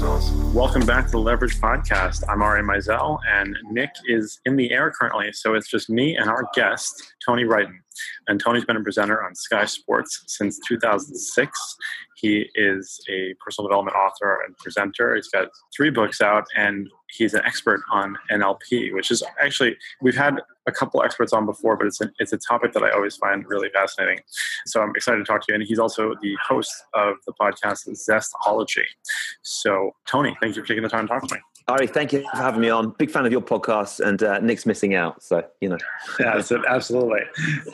Welcome back to the Leverage Podcast. I'm Ari Meisel, and Nick is in the air currently, so it's just me and our guest, Tony Wrighton. And Tony's been a presenter on Sky Sports since 2006. He is a personal development author and presenter. He's got three books out, and he's an expert on NLP, which is actually we've had a couple experts on before, but it's a, it's a topic that I always find really fascinating. So I'm excited to talk to you. And he's also the host of the podcast Zestology. So Tony, thank you for taking the time to talk to me. Ari, thank you for having me on. Big fan of your podcast, and uh, Nick's missing out. So, you know. yeah, absolutely.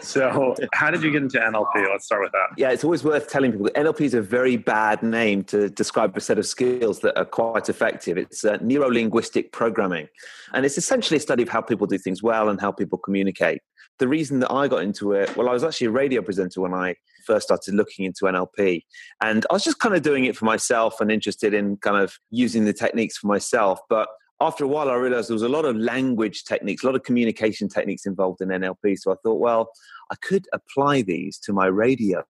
So, how did you get into NLP? Let's start with that. Yeah, it's always worth telling people that NLP is a very bad name to describe a set of skills that are quite effective. It's uh, neuro linguistic programming. And it's essentially a study of how people do things well and how people communicate. The reason that I got into it, well, I was actually a radio presenter when I first started looking into NLP. And I was just kind of doing it for myself and interested in kind of using the techniques for myself. But after a while, I realized there was a lot of language techniques, a lot of communication techniques involved in NLP. So I thought, well, I could apply these to my radio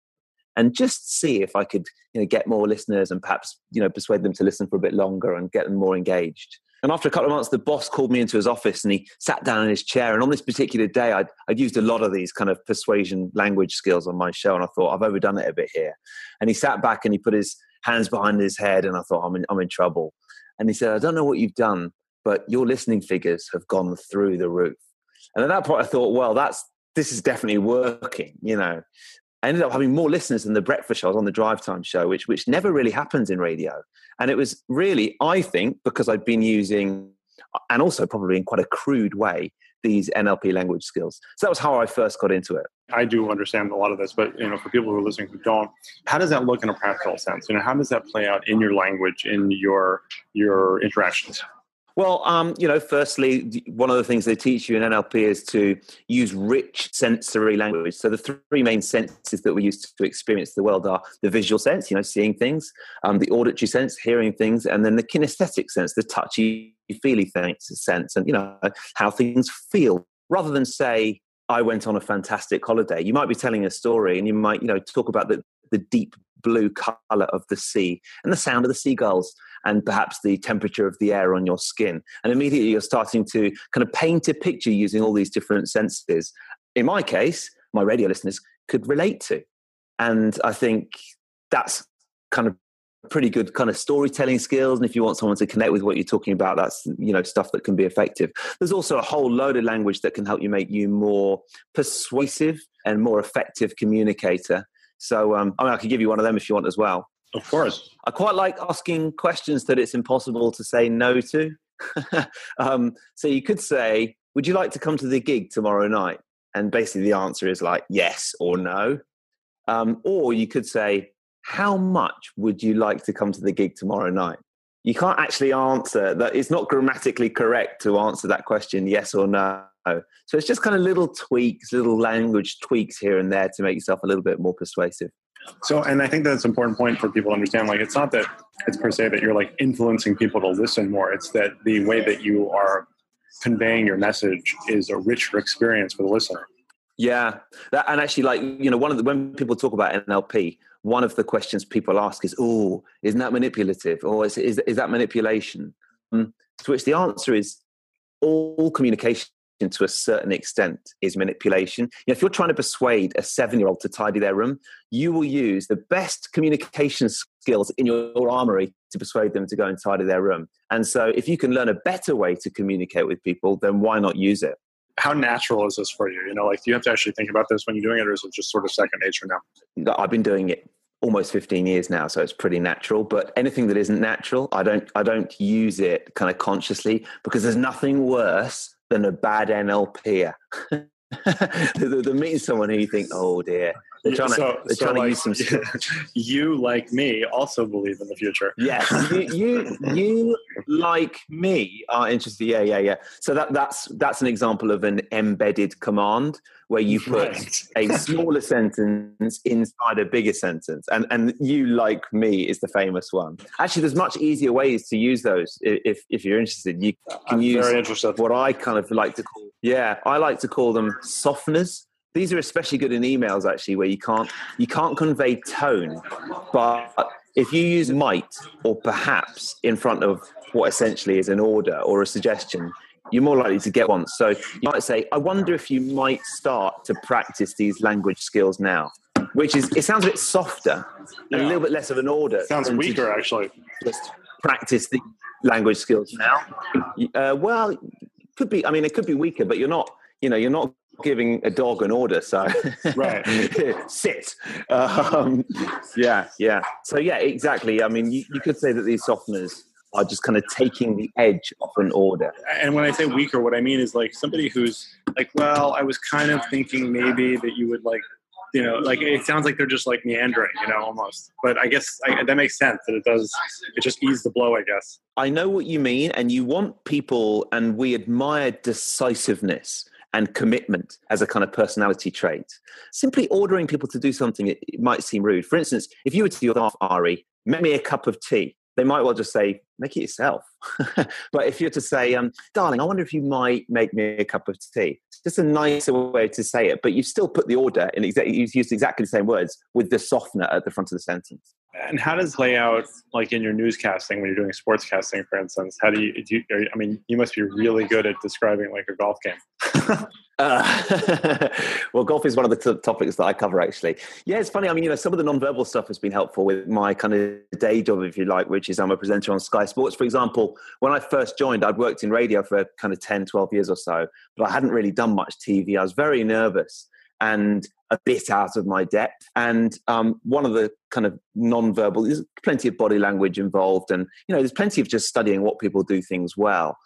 and just see if I could you know, get more listeners and perhaps you know persuade them to listen for a bit longer and get them more engaged. And after a couple of months, the boss called me into his office and he sat down in his chair. And on this particular day, I'd, I'd used a lot of these kind of persuasion language skills on my show. And I thought, I've overdone it a bit here. And he sat back and he put his hands behind his head. And I thought, I'm in, I'm in trouble. And he said, I don't know what you've done, but your listening figures have gone through the roof. And at that point, I thought, well, that's this is definitely working, you know. I ended up having more listeners than the breakfast show. On the drive time show, which which never really happens in radio. And it was really, I think, because I'd been using, and also probably in quite a crude way, these NLP language skills. So that was how I first got into it. I do understand a lot of this, but you know, for people who are listening who don't, how does that look in a practical sense? You know, how does that play out in your language, in your your interactions? Well, um, you know, firstly, one of the things they teach you in NLP is to use rich sensory language. So the three main senses that we use to experience the world are the visual sense, you know, seeing things, um, the auditory sense, hearing things, and then the kinesthetic sense, the touchy, feely sense, and you know how things feel. Rather than say, "I went on a fantastic holiday," you might be telling a story, and you might, you know, talk about the the deep blue color of the sea and the sound of the seagulls and perhaps the temperature of the air on your skin. And immediately you're starting to kind of paint a picture using all these different senses. In my case, my radio listeners could relate to. And I think that's kind of pretty good kind of storytelling skills and if you want someone to connect with what you're talking about that's you know stuff that can be effective there's also a whole load of language that can help you make you more persuasive and more effective communicator so um, I, mean, I could give you one of them if you want as well. Of course. I quite like asking questions that it's impossible to say no to. um, so you could say, Would you like to come to the gig tomorrow night? And basically the answer is like yes or no. Um, or you could say, How much would you like to come to the gig tomorrow night? You can't actually answer that. It's not grammatically correct to answer that question yes or no. So it's just kind of little tweaks, little language tweaks here and there to make yourself a little bit more persuasive. So, and I think that's an important point for people to understand. Like, it's not that it's per se that you're like influencing people to listen more. It's that the way that you are conveying your message is a richer experience for the listener. Yeah, that, and actually, like you know, one of the when people talk about NLP, one of the questions people ask is, "Oh, isn't that manipulative? Or is is, is that manipulation?" Um, to which the answer is, all communication to a certain extent is manipulation. You know, if you're trying to persuade a seven year old to tidy their room, you will use the best communication skills in your armory to persuade them to go and tidy their room. And so, if you can learn a better way to communicate with people, then why not use it? How natural is this for you? You know, like, do you have to actually think about this when you're doing it, or is it just sort of second nature now? I've been doing it almost 15 years now so it's pretty natural but anything that isn't natural i don't i don't use it kind of consciously because there's nothing worse than a bad NLPer. they're, meeting someone who you think, oh dear, they're trying so, to, they're so trying like, to use some. you, like me, also believe in the future. Yes, you, you, you, like me, are interested. Yeah, yeah, yeah. So that that's that's an example of an embedded command where you put right. a smaller sentence inside a bigger sentence, and and you, like me, is the famous one. Actually, there's much easier ways to use those. If if you're interested, you can I'm use what I kind of like to call. Yeah, I like to call them softeners these are especially good in emails actually where you can't you can't convey tone but if you use might or perhaps in front of what essentially is an order or a suggestion, you're more likely to get one. So you might say, I wonder if you might start to practice these language skills now, which is, it sounds a bit softer and a little bit less of an order. Sounds weaker, actually. Just practice the language skills now. Uh, well, could be, I mean, it could be weaker, but you're not, you know, you're not giving a dog an order. So, right, sit. Um, yeah, yeah. So, yeah, exactly. I mean, you, you could say that these softeners are just kind of taking the edge off an order. And when I say weaker, what I mean is like somebody who's like, well, I was kind of thinking maybe that you would like, you know, like it sounds like they're just like meandering, you know, almost. But I guess I, that makes sense that it does, it just eases the blow, I guess. I know what you mean. And you want people, and we admire decisiveness and commitment as a kind of personality trait. Simply ordering people to do something, it, it might seem rude. For instance, if you were to your staff, Ari, make me a cup of tea, they might well just say, make it yourself. but if you're to say, um, darling, I wonder if you might make me a cup of tea, it's just a nicer way to say it, but you've still put the order in exactly, you've used exactly the same words with the softener at the front of the sentence. And how does play out like in your newscasting when you're doing sportscasting, for instance? How do you, do you I mean, you must be really good at describing like a golf game. uh, well, golf is one of the t- topics that I cover actually. Yeah, it's funny. I mean, you know, some of the non-verbal stuff has been helpful with my kind of day job, if you like, which is I'm a presenter on Sky Sports. For example, when I first joined, I'd worked in radio for kind of 10, 12 years or so, but I hadn't really done much TV. I was very nervous and a bit out of my depth. And um, one of the kind of non-verbal, there's plenty of body language involved, and you know, there's plenty of just studying what people do things well,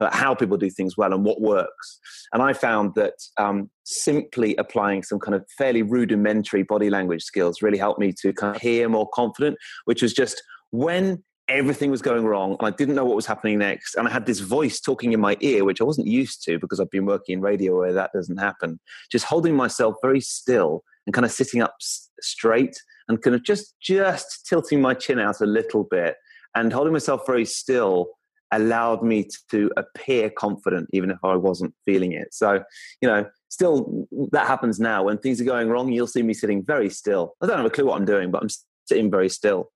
uh, how people do things well, and what works. And I found that um, simply applying some kind of fairly rudimentary body language skills really helped me to kind of hear more confident, which was just when everything was going wrong and I didn't know what was happening next. And I had this voice talking in my ear, which I wasn't used to because I've been working in radio where that doesn't happen. Just holding myself very still and kind of sitting up straight and kind of just just tilting my chin out a little bit and holding myself very still allowed me to appear confident even if I wasn't feeling it. So, you know, still that happens now when things are going wrong, you'll see me sitting very still. I don't have a clue what I'm doing, but I'm sitting very still.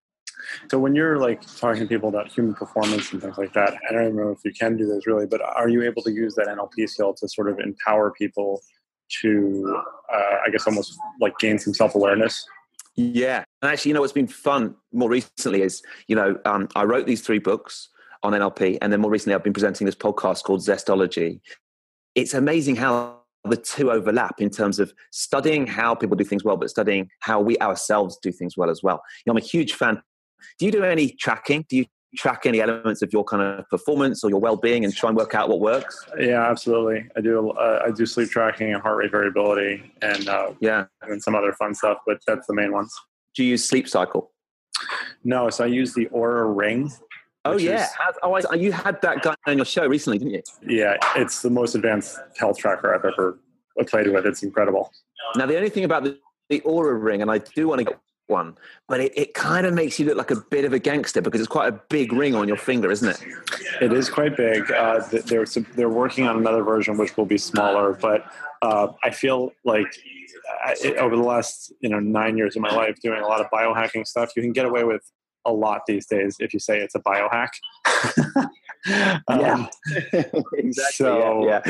So when you're like talking to people about human performance and things like that, I don't know if you can do this really, but are you able to use that NLP skill to sort of empower people to, uh, I guess, almost like gain some self awareness? Yeah, and actually, you know, what's been fun more recently is, you know, um, I wrote these three books on NLP, and then more recently, I've been presenting this podcast called Zestology. It's amazing how the two overlap in terms of studying how people do things well, but studying how we ourselves do things well as well. You know, I'm a huge fan do you do any tracking? Do you track any elements of your kind of performance or your well-being and try and work out what works? Yeah, absolutely. I do. Uh, I do sleep tracking and heart rate variability, and uh, yeah, and some other fun stuff. But that's the main ones. Do you use Sleep Cycle? No, so I use the Oura Ring. Oh yeah, is, oh, I, you had that guy on your show recently, didn't you? Yeah, it's the most advanced health tracker I've ever played with. It's incredible. Now the only thing about the, the Oura Ring, and I do want to get one, but it, it kind of makes you look like a bit of a gangster because it's quite a big ring on your finger, isn't it? It is quite big. Uh, they're they're working on another version which will be smaller, but uh, I feel like it, over the last you know nine years of my life doing a lot of biohacking stuff, you can get away with a lot these days if you say it's a biohack. um, yeah, exactly. So, yeah,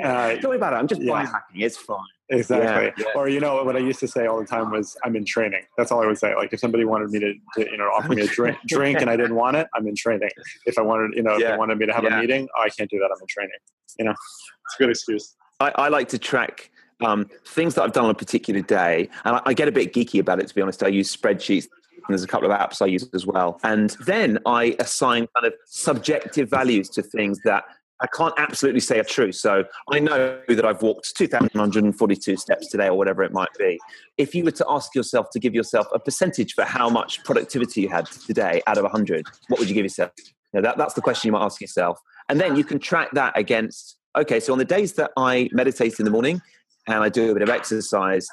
yeah. Uh, Don't worry about it. I'm just yeah. biohacking. It's fine. Exactly. Yeah, yeah. Or you know what I used to say all the time was I'm in training. That's all I would say. Like if somebody wanted me to, to you know offer me a drink, drink and I didn't want it, I'm in training. If I wanted you know yeah. if they wanted me to have a meeting, oh, I can't do that. I'm in training. You know, it's a good excuse. I, I like to track um, things that I've done on a particular day, and I, I get a bit geeky about it. To be honest, I use spreadsheets and there's a couple of apps I use as well. And then I assign kind of subjective values to things that I can't absolutely say are true. So I know that I've walked 2,142 steps today or whatever it might be. If you were to ask yourself to give yourself a percentage for how much productivity you had today out of 100, what would you give yourself? You know, that, that's the question you might ask yourself. And then you can track that against, okay, so on the days that I meditate in the morning and I do a bit of exercise,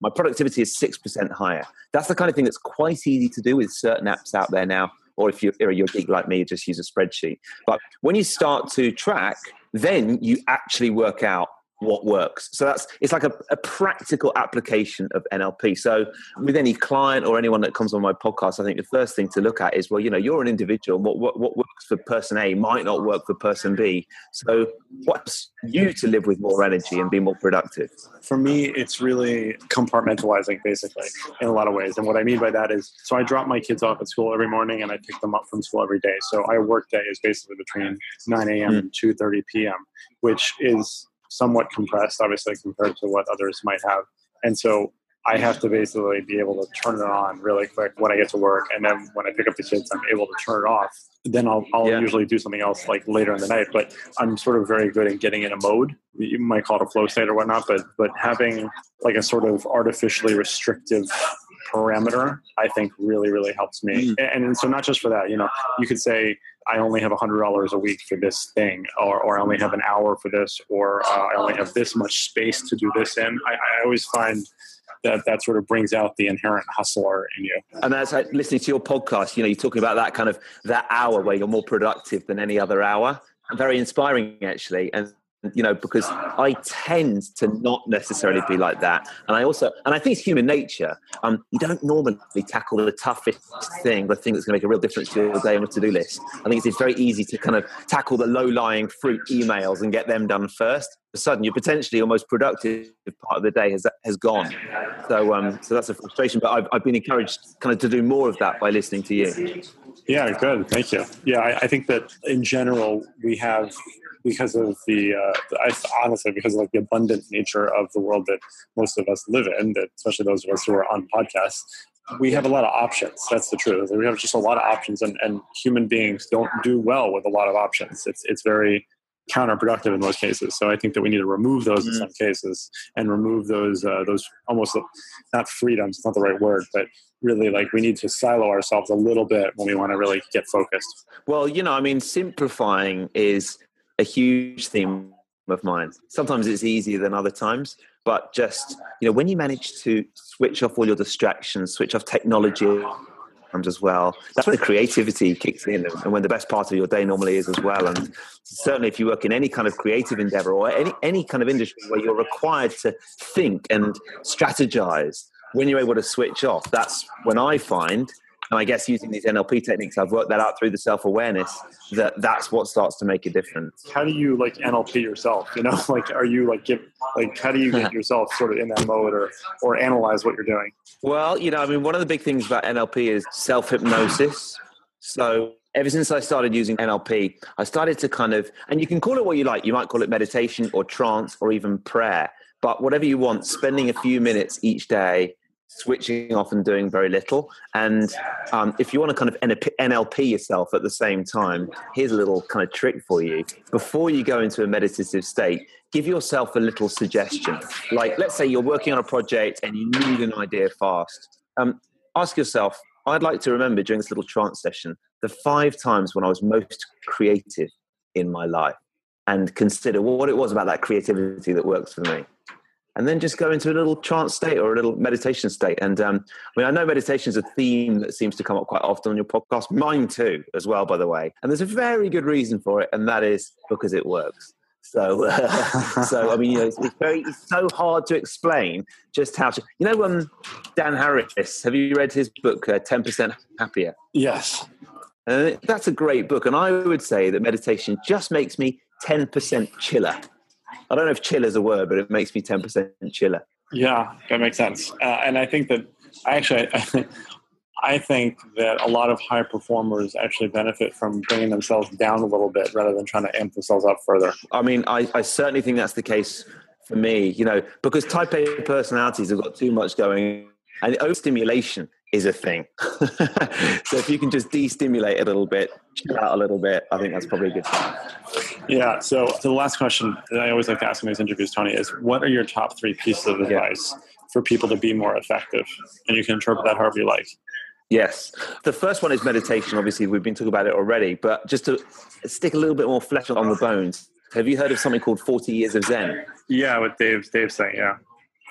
my productivity is 6% higher. That's the kind of thing that's quite easy to do with certain apps out there now or if you're, you're a geek like me, just use a spreadsheet. But when you start to track, then you actually work out what works. So that's it's like a, a, practical application of NLP. So with any client or anyone that comes on my podcast, I think the first thing to look at is well, you know, you're an individual. What what, what works for person A might not work for person B. So what's you to live with more energy and be more productive? For me, it's really compartmentalizing basically in a lot of ways. And what I mean by that is so I drop my kids off at school every morning and I pick them up from school every day. So our work day is basically between 9 a.m. Mm. and 2.30 p.m., which is somewhat compressed, obviously, compared to what others might have. And so I have to basically be able to turn it on really quick when I get to work. And then when I pick up the kids, I'm able to turn it off. Then I'll, I'll yeah. usually do something else like later in the night. But I'm sort of very good at getting in a mode. You might call it a flow state or whatnot, but but having like a sort of artificially restrictive parameter, I think really, really helps me. Mm. And, and so not just for that, you know, you could say, I only have $100 a week for this thing, or, or I only have an hour for this, or uh, I only have this much space to do this in. I, I always find that that sort of brings out the inherent hustler in you. And as I listening to your podcast, you know, you're talking about that kind of that hour where you're more productive than any other hour. Very inspiring, actually. And you know because i tend to not necessarily be like that. And i also and i think it's human nature. Um you don't normally tackle the toughest thing the thing that's going to make a real difference to your day on a to-do list. I think it's very easy to kind of tackle the low-lying fruit emails and get them done first. A sudden your potentially your most productive part of the day has has gone. So um so that's a frustration but i've, I've been encouraged kind of to do more of that by listening to you. Yeah good. Thank you. Yeah I, I think that in general we have because of the, uh, I, honestly, because of like the abundant nature of the world that most of us live in, that especially those of us who are on podcasts, we have a lot of options. That's the truth. We have just a lot of options, and, and human beings don't do well with a lot of options. It's it's very counterproductive in most cases. So I think that we need to remove those mm. in some cases and remove those uh, those almost not freedoms. It's not the right word, but really like we need to silo ourselves a little bit when we want to really get focused. Well, you know, I mean, simplifying is a huge theme of mine. Sometimes it's easier than other times, but just you know, when you manage to switch off all your distractions, switch off technology as well, that's when the creativity kicks in, and when the best part of your day normally is as well. And certainly, if you work in any kind of creative endeavor or any any kind of industry where you're required to think and strategize, when you're able to switch off, that's when I find and I guess using these NLP techniques, I've worked that out through the self awareness that that's what starts to make a difference. How do you like NLP yourself? You know, like are you like give like how do you get yourself sort of in that mode or or analyze what you're doing? Well, you know, I mean, one of the big things about NLP is self hypnosis. So ever since I started using NLP, I started to kind of, and you can call it what you like. You might call it meditation or trance or even prayer, but whatever you want, spending a few minutes each day switching off and doing very little. And um, if you want to kind of NLP yourself at the same time, here's a little kind of trick for you. Before you go into a meditative state, give yourself a little suggestion. Like, let's say you're working on a project and you need an idea fast. Um, ask yourself, I'd like to remember during this little trance session the five times when I was most creative in my life and consider what it was about that creativity that works for me and then just go into a little trance state or a little meditation state. And um, I mean, I know meditation is a theme that seems to come up quite often on your podcast, mine too, as well, by the way. And there's a very good reason for it, and that is because it works. So, uh, so I mean, you know, it's, it's, very, it's so hard to explain just how to. You know, um, Dan Harris. Have you read his book, uh, Ten Percent Happier? Yes. Uh, that's a great book, and I would say that meditation just makes me ten percent chiller. I don't know if chill is a word, but it makes me 10% chiller. Yeah, that makes sense. Uh, and I think that actually, I think that a lot of high performers actually benefit from bringing themselves down a little bit rather than trying to amp themselves up further. I mean, I, I certainly think that's the case for me, you know, because type A personalities have got too much going and overstimulation is a thing. so if you can just de-stimulate a little bit, chill out a little bit, I think that's probably a good thing. Yeah. So, so the last question that I always like to ask in these interviews, Tony, is what are your top three pieces of advice yeah. for people to be more effective? And you can interpret that however you like. Yes. The first one is meditation. Obviously, we've been talking about it already, but just to stick a little bit more flesh on the bones, have you heard of something called 40 Years of Zen? Yeah, what Dave, Dave's saying, yeah.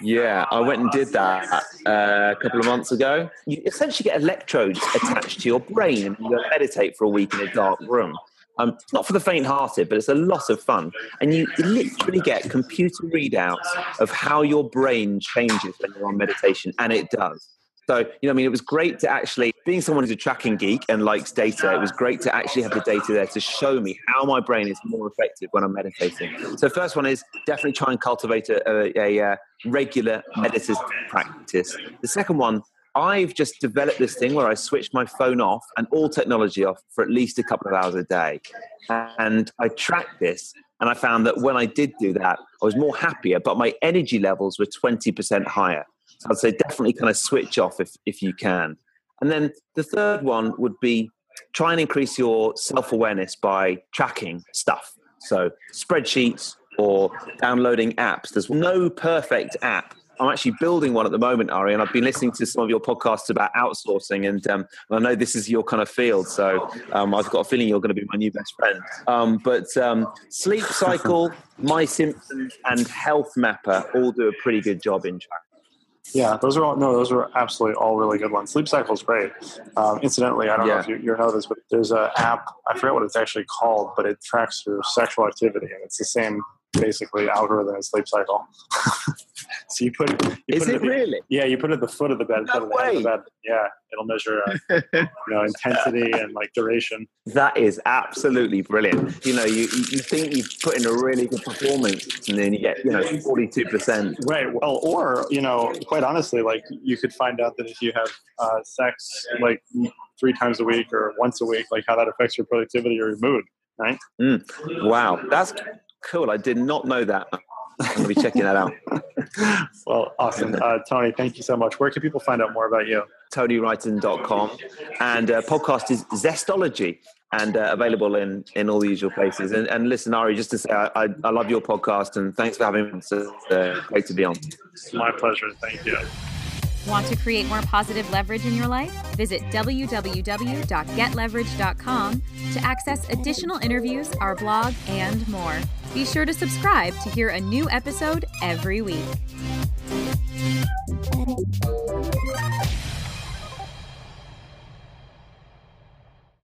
Yeah, I went and did that uh, a couple of months ago. You essentially get electrodes attached to your brain and you meditate for a week in a dark room. Um, it's not for the faint-hearted, but it's a lot of fun, and you, literally get computer readouts of how your brain changes when you're on meditation, and it does. So, you know, I mean, it was great to actually, being someone who's a tracking geek and likes data, it was great to actually have the data there to show me how my brain is more effective when I'm meditating. So, first one is definitely try and cultivate a, a, a uh, regular meditative practice. The second one, I've just developed this thing where I switch my phone off and all technology off for at least a couple of hours a day. And I track this and I found that when I did do that, I was more happier, but my energy levels were 20% higher. So I'd say definitely kind of switch off if, if you can. And then the third one would be try and increase your self awareness by tracking stuff. So spreadsheets or downloading apps. There's no perfect app. I'm actually building one at the moment, Ari, and I've been listening to some of your podcasts about outsourcing, and, um, I know this is your kind of field, so um, I've got a feeling you're going to be my new best friend. Um, but um, Sleep Cycle, My Symptoms, and Health Mapper all do a pretty good job in tracking. Yeah, those are all no, those are absolutely all really good ones. Sleep Cycle is great. Um, incidentally, I don't yeah. know if you, you know this, but there's an app. I forget what it's actually called, but it tracks your sexual activity, and it's the same basically algorithm as Sleep Cycle. so you put, you is put it, it really? Yeah, you put it at the foot of the bed. No way. The bed. Yeah, it'll measure uh, you know intensity and like duration. That is absolutely brilliant. You know, you you think you put in a really good performance, and then you get you know forty two percent. Right. Well, or you know, quite honestly, like you could find out that if you have uh, sex like three times a week or once a week, like how that affects your productivity or your mood. Right. Mm. Wow, that's cool. I did not know that. I'm going to be checking that out. well, awesome. Uh, Tony, thank you so much. Where can people find out more about you? TonyWrighton.com. And uh, podcast is Zestology and uh, available in, in all the usual places. And, and listen, Ari, just to say, I, I, love your podcast and thanks for having me. It's uh, great to be on. My pleasure. Thank you. Want to create more positive leverage in your life? Visit www.getleverage.com to access additional interviews, our blog, and more. Be sure to subscribe to hear a new episode every week.